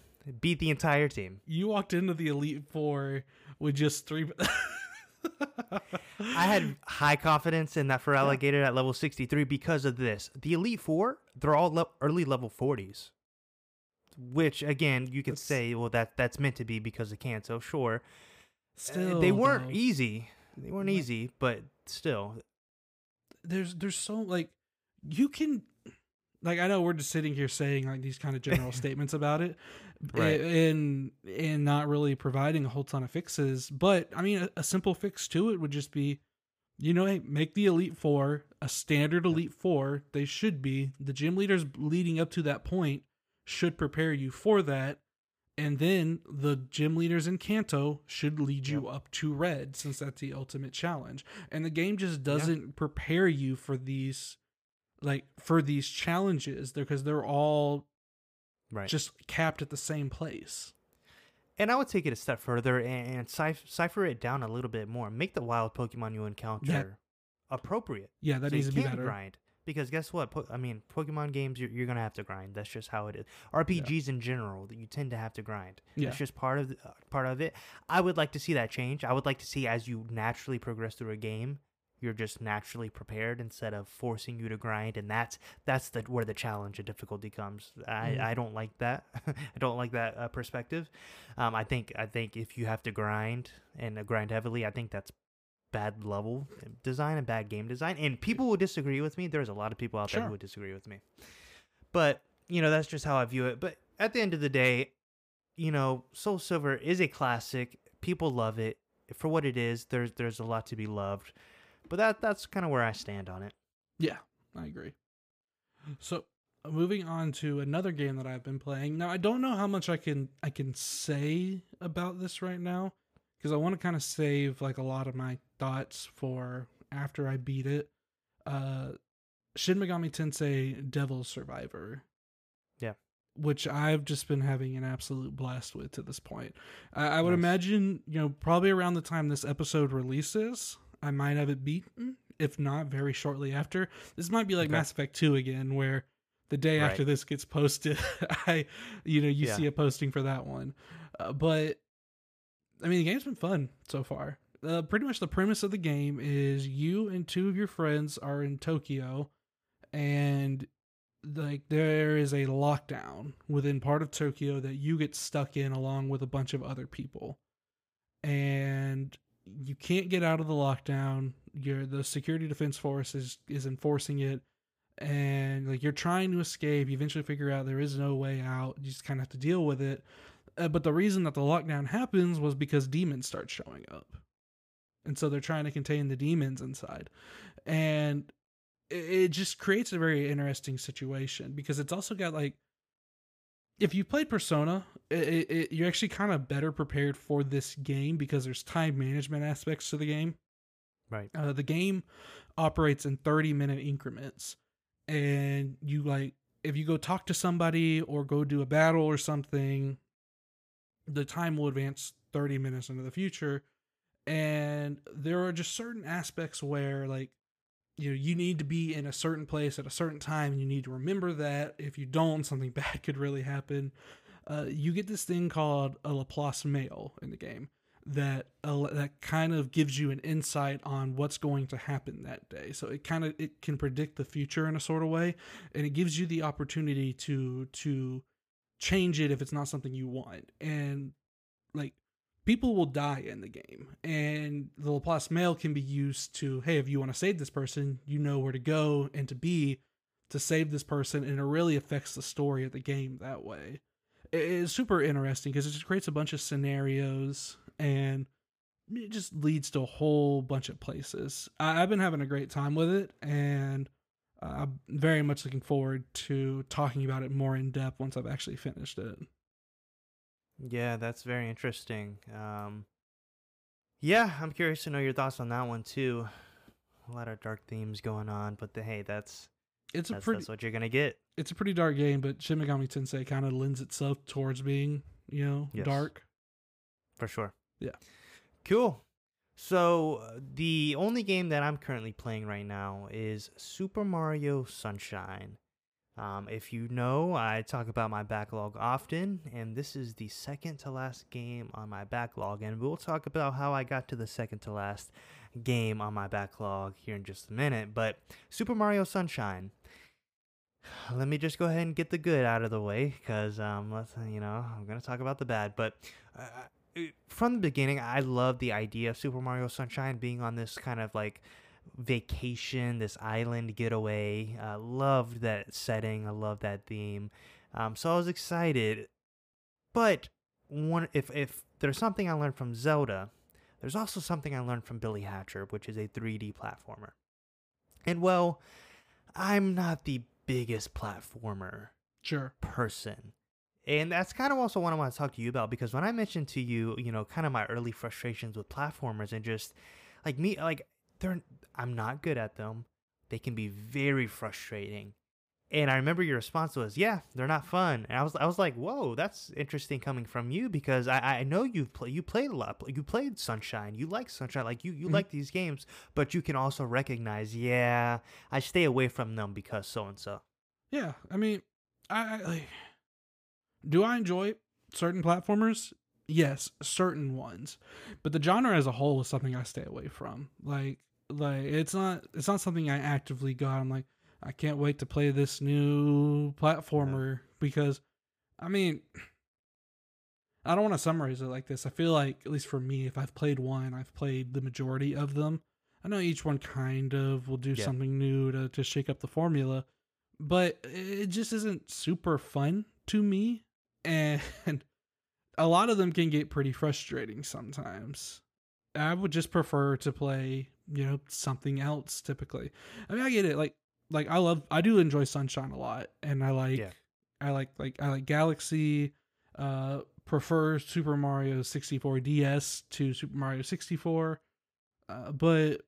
beat the entire team. You walked into the Elite Four with just three. [LAUGHS] I had high confidence in that Feraligatr yeah. at level 63 because of this. The Elite Four, they're all le- early level 40s. Which, again, you could that's... say, well, that that's meant to be because of Kanto, sure. Still, they weren't though, easy. They weren't like, easy, but still. There's there's so like you can like I know we're just sitting here saying like these kind of general [LAUGHS] statements about it, right. and and not really providing a whole ton of fixes. But I mean, a, a simple fix to it would just be, you know, hey, make the elite four a standard elite four. They should be the gym leaders leading up to that point should prepare you for that and then the gym leaders in Kanto should lead you yep. up to red since that's the ultimate challenge. And the game just doesn't prepare you for these like for these challenges because they're all right. just capped at the same place. And I would take it a step further and, cipher it down a little bit more. Make the wild Pokemon you encounter that, appropriate. Yeah, that so needs to be better. Grind because guess what? Po- I mean, Pokemon games you're, you're gonna have to grind. That's just how it is. RPGs yeah. in general, that you tend to have to grind. Yeah. That's just part of the, uh, part of it. I would like to see that change. I would like to see as you naturally progress through a game, you're just naturally prepared instead of forcing you to grind, and that's that's the where the challenge and difficulty comes. I, mm. I don't like that. [LAUGHS] I don't like that uh, perspective. Um, I think I think if you have to grind and uh, grind heavily, I think that's bad level design and bad game design. And people will disagree with me. There's a lot of people out sure. there who would disagree with me. But, you know, that's just how I view it. But at the end of the day, you know, Soul Silver is a classic. People love it. For what it is, there's there's a lot to be loved. But that that's kind of where I stand on it. Yeah, I agree. So moving on to another game that I've been playing. Now I don't know how much I can I can say about this right now because I want to kind of save like a lot of my thoughts for after I beat it. Uh, Shin Megami Tensei Devil Survivor. Yeah. Which I've just been having an absolute blast with to this point. I, I would nice. imagine, you know, probably around the time this episode releases, I might have it beaten. If not, very shortly after. This might be like okay. Mass Effect 2 again, where the day right. after this gets posted, [LAUGHS] I, you know, you yeah. see a posting for that one. Uh, but I mean, the game's been fun so far. Uh, pretty much the premise of the game is you and two of your friends are in Tokyo, and like there is a lockdown within part of Tokyo that you get stuck in along with a bunch of other people, and you can't get out of the lockdown. You're the security defense force is is enforcing it, and like you're trying to escape. You eventually figure out there is no way out. You just kind of have to deal with it. Uh, but the reason that the lockdown happens was because demons start showing up. And so they're trying to contain the demons inside. And it, it just creates a very interesting situation because it's also got like if you played Persona, it, it, you're actually kind of better prepared for this game because there's time management aspects to the game. Right. Uh, the game operates in 30 minute increments, and you like if you go talk to somebody or go do a battle or something, the time will advance 30 minutes into the future. And there are just certain aspects where, like, you know, you need to be in a certain place at a certain time, and you need to remember that. If you don't, something [LAUGHS] bad could really happen. Uh, you get this thing called a Laplace mail in the game that uh, that kind of gives you an insight on what's going to happen that day. So it kind of it can predict the future in a sort of way, and it gives you the opportunity to to change it if it's not something you want. And like people will die in the game, and the Laplace mail can be used to hey, if you want to save this person, you know where to go and to be to save this person, and it really affects the story of the game that way. It's super interesting because it just creates a bunch of scenarios and it just leads to a whole bunch of places. I, have been having a great time with it, and uh, I'm very much looking forward to talking about it more in depth once I've actually finished it. Yeah, that's very interesting. Um, yeah, I'm curious to know your thoughts on that one too. A lot of dark themes going on, but the, hey, that's it's that's, a pretty, that's what you're gonna get. It's a pretty dark game, but Shin Megami Tensei kind of lends itself towards being, you know, yes. dark. For sure. Yeah. Cool. So, the only game that I'm currently playing right now is Super Mario Sunshine. Um, if you know, I talk about my backlog often, and this is the second to last game on my backlog. And we'll talk about how I got to the second to last game on my backlog here in just a minute. But Super Mario Sunshine. [SIGHS] Let me just go ahead and get the good out of the way, because um, let's you know I'm gonna talk about the bad. But uh, from the beginning, I love the idea of Super Mario Sunshine being on this kind of like vacation, this island getaway. I uh, loved that setting. I love that theme. Um, so I was excited. But one, if if there's something I learned from Zelda, there's also something I learned from Billy Hatcher, which is a 3D platformer. And well, I'm not the biggest platformer sure person. And that's kind of also what I want to talk to you about because when I mentioned to you, you know, kind of my early frustrations with platformers and just like me, like they're, I'm not good at them. They can be very frustrating. And I remember your response was, "Yeah, they're not fun." And I was, I was like, "Whoa, that's interesting coming from you because I, I know you've played, you played a lot, you played Sunshine, you like Sunshine, like you, you mm-hmm. like these games, but you can also recognize, yeah, I stay away from them because so and so." Yeah, I mean, I, I like do I enjoy certain platformers? Yes, certain ones. But the genre as a whole is something I stay away from. Like like it's not it's not something I actively go out. I'm like, I can't wait to play this new platformer because I mean I don't want to summarize it like this. I feel like at least for me, if I've played one, I've played the majority of them. I know each one kind of will do yeah. something new to, to shake up the formula, but it just isn't super fun to me and [LAUGHS] a lot of them can get pretty frustrating sometimes. I would just prefer to play, you know, something else typically. I mean, I get it. Like, like I love, I do enjoy Sunshine a lot, and I like, yeah. I like, like, I like Galaxy. Uh, prefer Super Mario 64 DS to Super Mario 64. Uh, but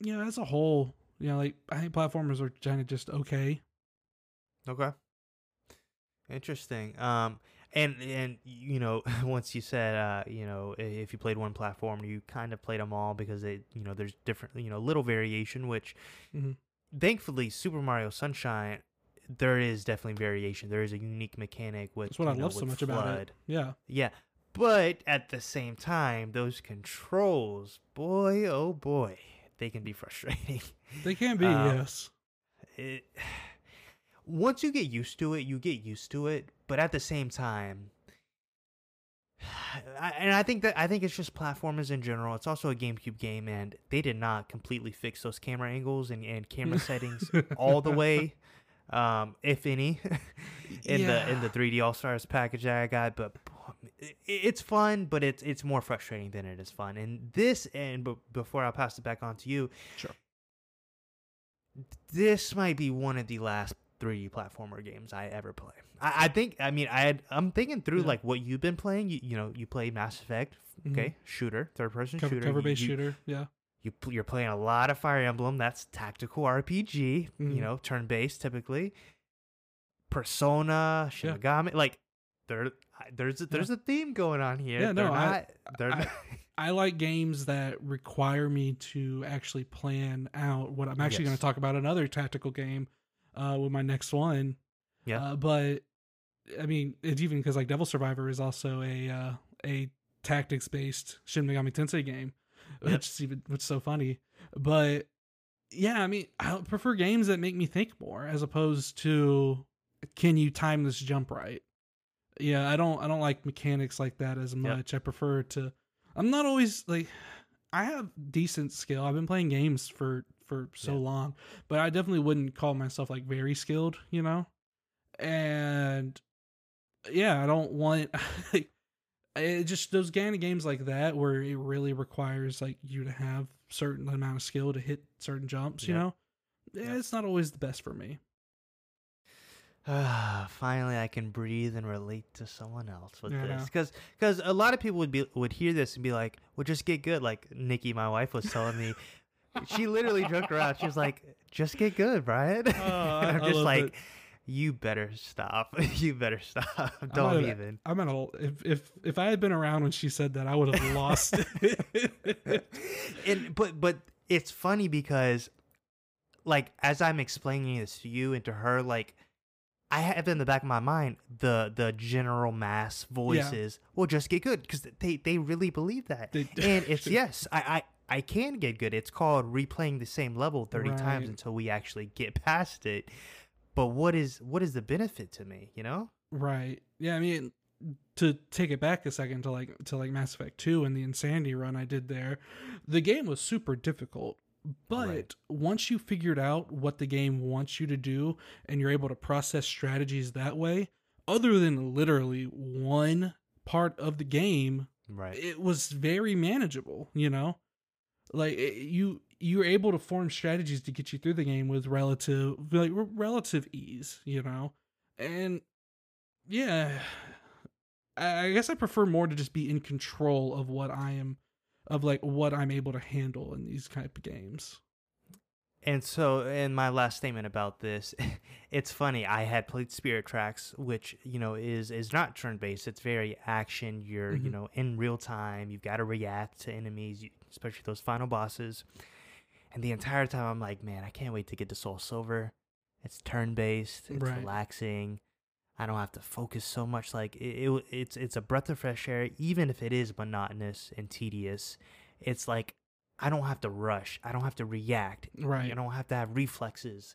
you know, as a whole, you know, like I think platformers are kind of just okay. Okay. Interesting. Um, and and you know, [LAUGHS] once you said, uh, you know, if you played one platform, you kind of played them all because they, you know, there's different, you know, little variation. Which, mm-hmm. thankfully, Super Mario Sunshine, there is definitely variation. There is a unique mechanic with. That's what I know, love so much FLUDD. about it. Yeah. Yeah. But at the same time, those controls, boy, oh boy, they can be frustrating. They can [LAUGHS] be, um, yes. It, once you get used to it, you get used to it. But at the same time, [SIGHS] I, and I think that I think it's just platformers in general. It's also a GameCube game, and they did not completely fix those camera angles and, and camera [LAUGHS] settings all the way, um, if any, [LAUGHS] in yeah. the in the 3D All Stars package that I got. But it's fun, but it's it's more frustrating than it is fun. And this, and b- before I pass it back on to you, sure. This might be one of the last 3D platformer games I ever play. I, I think I mean I had, I'm thinking through yeah. like what you've been playing. You, you know you play Mass Effect, mm-hmm. okay, mm-hmm. shooter, third person cover, shooter, cover based shooter, yeah. You you're playing a lot of Fire Emblem. That's tactical RPG, mm-hmm. you know, turn based typically. Persona, Shin Megami, yeah. like there there's a, there's yeah. a theme going on here. Yeah, no, I, I, I, like games that require me to actually plan out what I'm actually yes. going to talk about another tactical game uh, with my next one. Yeah, uh, but I mean, it's even because like Devil Survivor is also a uh, a tactics based Shin Megami Tensei game, yep. which is even which is so funny. But yeah, I mean, I prefer games that make me think more as opposed to can you time this jump right? Yeah, I don't I don't like mechanics like that as much. Yep. I prefer to I'm not always like I have decent skill. I've been playing games for for so yeah. long, but I definitely wouldn't call myself like very skilled, you know? And yeah, I don't want [LAUGHS] like it just those kind of games like that where it really requires like you to have certain amount of skill to hit certain jumps, you know? Yeah, it's not always the best for me. Uh, [SIGHS] finally, I can breathe and relate to someone else with yeah, this, because because a lot of people would be would hear this and be like, "Well, just get good." Like Nikki, my wife, was telling me, she literally joked around. She was like, "Just get good, Brian." Oh, [LAUGHS] and I'm just like, it. "You better stop. [LAUGHS] you better stop. Don't I'm even." I'm at a if if if I had been around when she said that, I would have lost it. [LAUGHS] and but but it's funny because, like, as I'm explaining this to you and to her, like I have in the back of my mind the the general mass voices yeah. will just get good because they they really believe that, they, and it's yes, I I, I can get good. It's called replaying the same level thirty right. times until we actually get past it. But what is what is the benefit to me? You know? Right. Yeah. I mean, to take it back a second to like to like Mass Effect Two and the Insanity run I did there, the game was super difficult but right. once you figured out what the game wants you to do and you're able to process strategies that way, other than literally one part of the game, right. it was very manageable, you know? Like eh, you you're able to form strategies to get you through the game with relative like relative ease, you know? And yeah, I guess I prefer more to just be in control of what I am of like what I'm able to handle in these type of games. And so, in my last statement about this, [LAUGHS] it's funny. I had played Spirit Tracks, which you know is is not turn based. It's very action. You're mm-hmm. you know in real time. You've got to react to enemies, especially those final bosses. And the entire time, I'm like, man, I can't wait to get to Soul Silver. It's turn based. It's right. relaxing. I don't have to focus so much. Like it, it, it's it's a breath of fresh air, even if it is monotonous and tedious. It's like I don't have to rush. I don't have to react. Right. I don't have to have reflexes.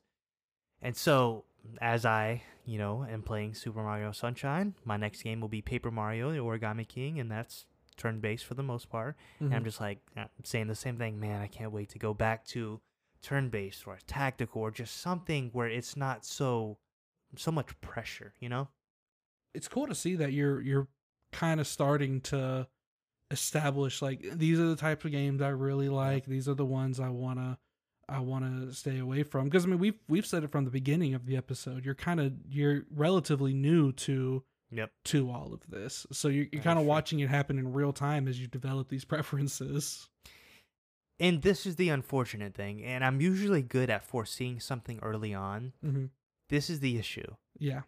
And so, as I, you know, am playing Super Mario Sunshine, my next game will be Paper Mario: The Origami King, and that's turn-based for the most part. Mm-hmm. And I'm mm-hmm. just like I'm saying the same thing. Man, I can't wait to go back to turn-based or tactical or just something where it's not so so much pressure, you know? It's cool to see that you're you're kind of starting to establish like these are the types of games I really like. These are the ones I want to I want to stay away from because I mean we've we've said it from the beginning of the episode. You're kind of you're relatively new to yep to all of this, so you're, you're kind of watching it happen in real time as you develop these [LAUGHS] preferences. And this is the unfortunate thing, and I'm usually good at foreseeing something early on. Mm-hmm. This is the issue. Yeah.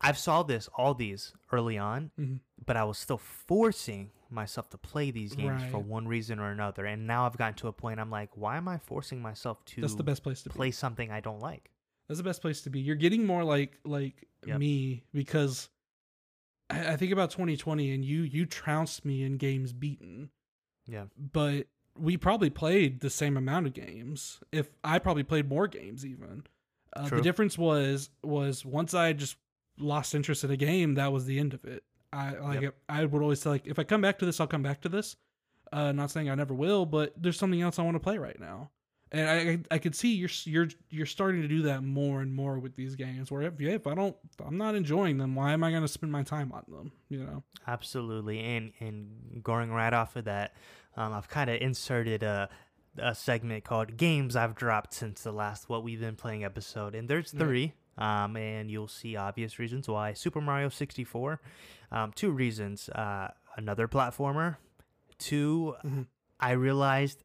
I've saw this all these early on, mm-hmm. but I was still forcing myself to play these games right. for one reason or another. And now I've gotten to a point I'm like, why am I forcing myself to That's the best place to play be. something I don't like? That's the best place to be. You're getting more like like yep. me because I, I think about 2020 and you you trounced me in games beaten. Yeah. But we probably played the same amount of games. If I probably played more games even. Uh, the difference was was once I just lost interest in a game, that was the end of it. I like yep. I would always say like if I come back to this, I'll come back to this. Uh, not saying I never will, but there's something else I want to play right now, and I I could see you're you're you're starting to do that more and more with these games. Where if if I don't I'm not enjoying them, why am I going to spend my time on them? You know. Absolutely, and and going right off of that, um, I've kind of inserted a a segment called Games I've Dropped Since the Last What We've Been Playing episode. And there's three. Um, and you'll see obvious reasons why. Super Mario 64. Um, two reasons. Uh, another platformer. 2 mm-hmm. I realized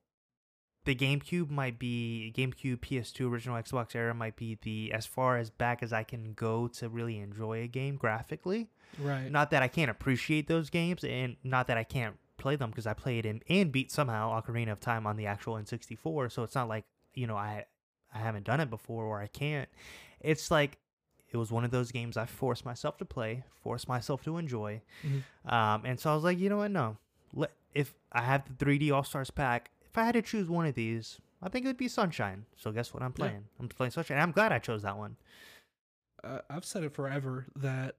the GameCube might be GameCube, PS2, original Xbox era might be the as far as back as I can go to really enjoy a game graphically. Right. Not that I can't appreciate those games, and not that I can't play them because I played and, and beat somehow Ocarina of Time on the actual N64. So it's not like you know I I haven't done it before or I can't. It's like it was one of those games I forced myself to play, forced myself to enjoy, mm-hmm. um, and so I was like, you know what, no. Let, if I have the 3D All Stars pack, if I had to choose one of these, I think it would be Sunshine. So guess what I'm playing? Yeah. I'm playing Sunshine. I'm glad I chose that one. Uh, I've said it forever that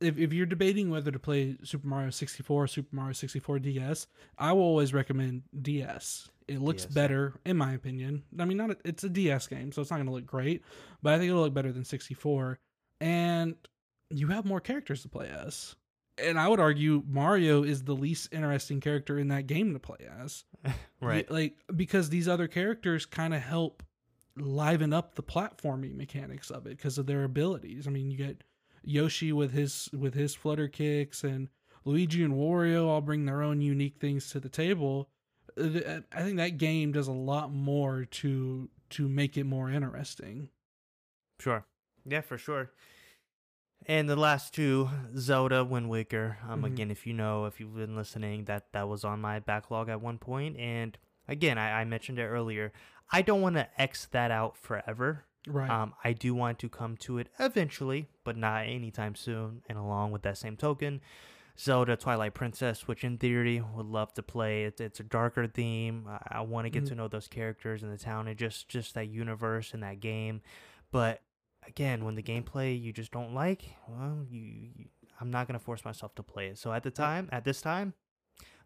if, if you're debating whether to play Super Mario 64 or Super Mario 64 DS, I will always recommend DS. It looks DS. better, in my opinion. I mean, not a, it's a DS game, so it's not going to look great, but I think it'll look better than 64. And you have more characters to play as. And I would argue Mario is the least interesting character in that game to play as. [LAUGHS] right. Like, because these other characters kind of help liven up the platforming mechanics of it because of their abilities. I mean, you get Yoshi with his with his flutter kicks and Luigi and Wario all bring their own unique things to the table. I think that game does a lot more to to make it more interesting. Sure. Yeah, for sure. And the last two, Zelda, Wind Waker. Um, mm-hmm. again, if you know, if you've been listening, that that was on my backlog at one point. And again, I, I mentioned it earlier. I don't want to X that out forever. Right. Um, I do want to come to it eventually, but not anytime soon. And along with that same token, Zelda Twilight Princess, which in theory would love to play. It's, it's a darker theme. I, I want to get mm-hmm. to know those characters in the town and just just that universe and that game. But again, when the gameplay you just don't like, well, you, you I'm not gonna force myself to play it. So at the time, at this time,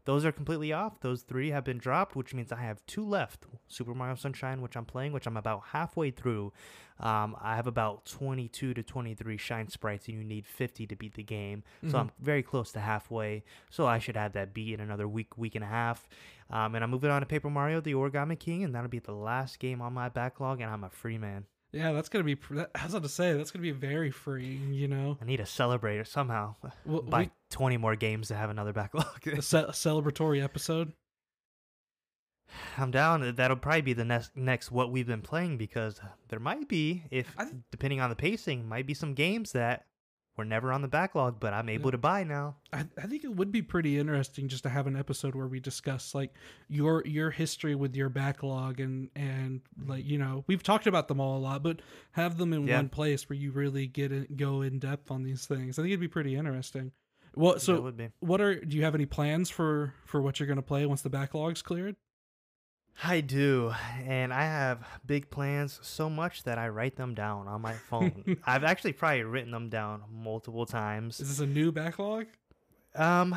those are completely off. Those three have been dropped, which means I have two left. Super Mario Sunshine, which I'm playing, which I'm about halfway through. Um, I have about 22 to 23 shine sprites, and you need 50 to beat the game. Mm-hmm. So I'm very close to halfway. So I should have that beat in another week, week and a half. Um, and I'm moving on to Paper Mario, the Origami King, and that'll be the last game on my backlog, and I'm a free man. Yeah, that's gonna be. I was about to say that's gonna be very free. You know, I need a celebrator somehow. [LAUGHS] Well, Buy we, twenty more games to have another backlog. a, [LAUGHS] ce- celebratory episode. I'm down. That'll probably be the next next what we've been playing because there might be, if th- depending on the pacing, might be some games that were never on the backlog, but I'm able to buy now. I, I think it would be pretty interesting just to have an episode where we discuss like your your history with your backlog and and like you know we've talked about them all a lot, but have them in yeah. one place where you really get it, go in depth on these things. I think it'd be pretty interesting. Well, so what are do you have any plans for for what you're going to play once the backlog's cleared? I do, and I have big plans so much that I write them down on my [LAUGHS] phone. I've actually probably written them down multiple times. Is this a new backlog? Um,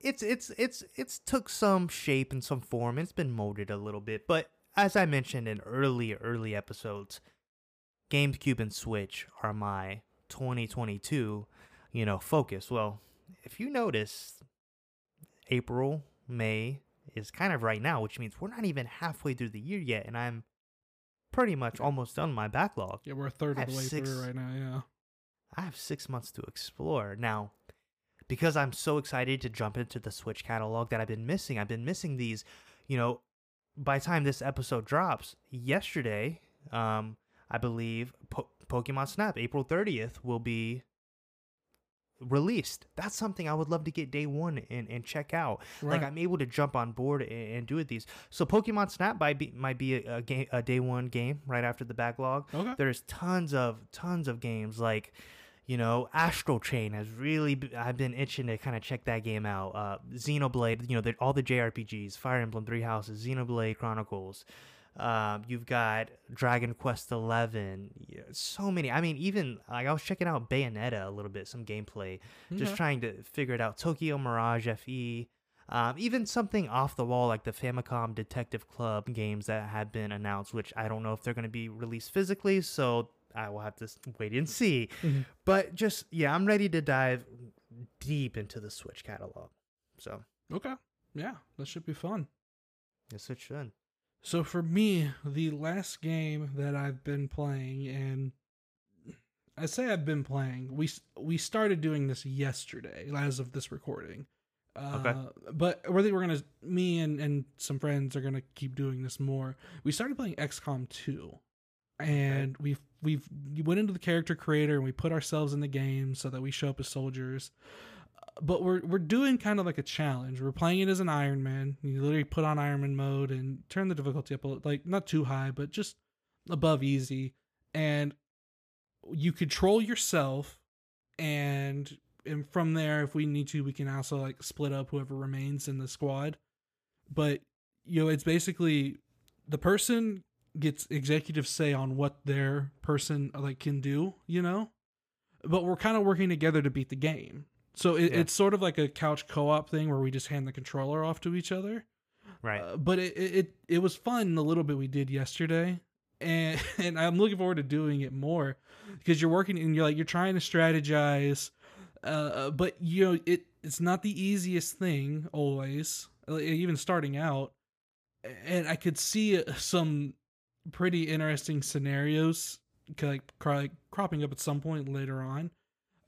it's it's it's it's took some shape and some form. It's been molded a little bit, but as I mentioned in early early episodes, GameCube and Switch are my 2022, you know, focus. Well, if you notice, April, May, is kind of right now, which means we're not even halfway through the year yet, and I'm pretty much almost done my backlog. Yeah, we're a third of the way six, through right now. Yeah, I have six months to explore now. Because I'm so excited to jump into the Switch catalog that I've been missing. I've been missing these, you know, by the time this episode drops, yesterday, um, I believe po- Pokemon Snap, April 30th, will be released. That's something I would love to get day one and, and check out. Right. Like I'm able to jump on board and, and do it these. So Pokemon Snap might be might be a, a, game a day one game right after the backlog. Okay. There's tons of tons of games like. You know, Astral Chain has really. I've been itching to kind of check that game out. Uh, Xenoblade, you know, all the JRPGs, Fire Emblem Three Houses, Xenoblade Chronicles, um, you've got Dragon Quest Eleven. So many. I mean, even like I was checking out Bayonetta a little bit, some gameplay, just trying to figure it out. Tokyo Mirage Fe. Um, even something off the wall like the Famicom Detective Club games that have been announced, which I don't know if they're going to be released physically, so I will have to wait and see. Mm-hmm. But just yeah, I'm ready to dive deep into the Switch catalog. So okay, yeah, that should be fun. Yes, it should. So for me, the last game that I've been playing, and I say I've been playing, we we started doing this yesterday, as of this recording. Uh, okay. But I think we're gonna, me and and some friends are gonna keep doing this more. We started playing XCOM two, and okay. we've we've we went into the character creator and we put ourselves in the game so that we show up as soldiers. But we're we're doing kind of like a challenge. We're playing it as an Iron Man. You literally put on Iron Man mode and turn the difficulty up, like not too high, but just above easy. And you control yourself, and and from there, if we need to, we can also like split up whoever remains in the squad. But you know, it's basically the person gets executive say on what their person like can do, you know? But we're kind of working together to beat the game. So it, yeah. it's sort of like a couch co-op thing where we just hand the controller off to each other. Right. Uh, but it, it it was fun the little bit we did yesterday. And [LAUGHS] and I'm looking forward to doing it more because you're working and you're like you're trying to strategize uh, uh but you know it it's not the easiest thing always even starting out and I could see some pretty interesting scenarios like cropping up at some point later on.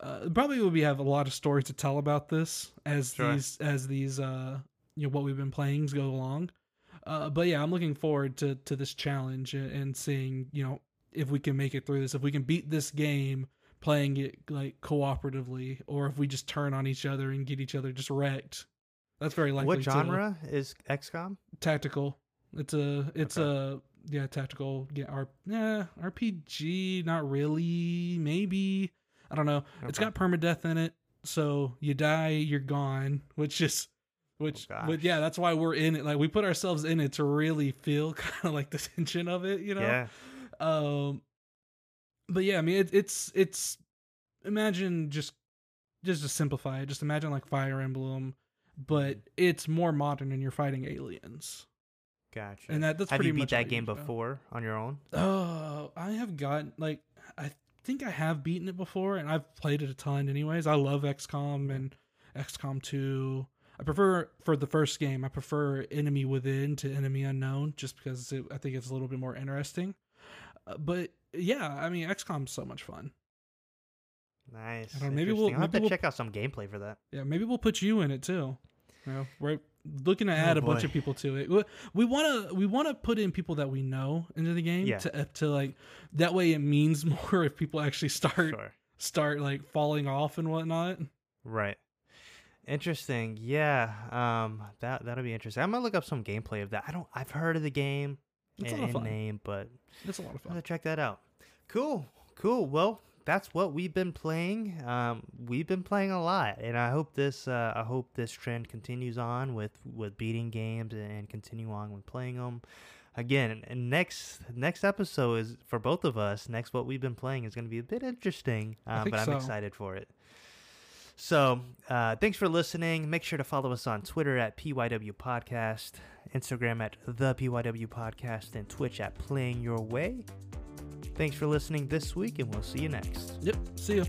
Uh, probably will be have a lot of stories to tell about this as sure. these as these uh you know what we've been playing go along. Uh, but yeah, I'm looking forward to to this challenge and, and seeing you know if we can make it through this, if we can beat this game playing it like cooperatively, or if we just turn on each other and get each other just wrecked. That's very likely. What genre to, is XCOM? Tactical. It's a it's okay. a yeah, tactical. Yeah, R, yeah, RPG. Not really. Maybe. I don't know. Okay. It's got permadeath in it, so you die, you're gone. Which is, which, oh, but yeah, that's why we're in it. Like we put ourselves in it to really feel [LAUGHS] kind of like the tension of it. You know. Yeah. Um. But yeah, I mean, it, it's it's imagine just just to simplify it. Just imagine like Fire Emblem, but it's more modern and you're fighting aliens. Gotcha. And that, that's have pretty you beat much that game before on your own? Oh, I have gotten like I think I have beaten it before, and I've played it a ton. Anyways, I love XCOM and XCOM two. I prefer for the first game. I prefer Enemy Within to Enemy Unknown, just because it, I think it's a little bit more interesting. Uh, but yeah, I mean XCOM's so much fun. Nice. maybe we'll I'll have to we'll, check out some gameplay for that. Yeah, maybe we'll put you in it too. You know, right looking to add oh, a bunch of people to it. We want to we want to put in people that we know into the game yeah. to uh, to like that way it means [LAUGHS] more if people actually start sure. start like falling off and whatnot. Right. Interesting. Yeah. Um. That that'll be interesting. I'm gonna look up some gameplay of that. I don't. I've heard of the game. It's a lot of fun. name, but it's a lot of fun. I'm check that out. Cool. Cool. Well, that's what we've been playing. Um, we've been playing a lot, and I hope this uh, I hope this trend continues on with with beating games and continue on with playing them. Again, and next next episode is for both of us. Next, what we've been playing is going to be a bit interesting, um, but I'm excited for it. So, uh, thanks for listening. Make sure to follow us on Twitter at PYW Podcast, Instagram at The PYW Podcast, and Twitch at Playing Your Way. Thanks for listening this week, and we'll see you next. Yep. See you.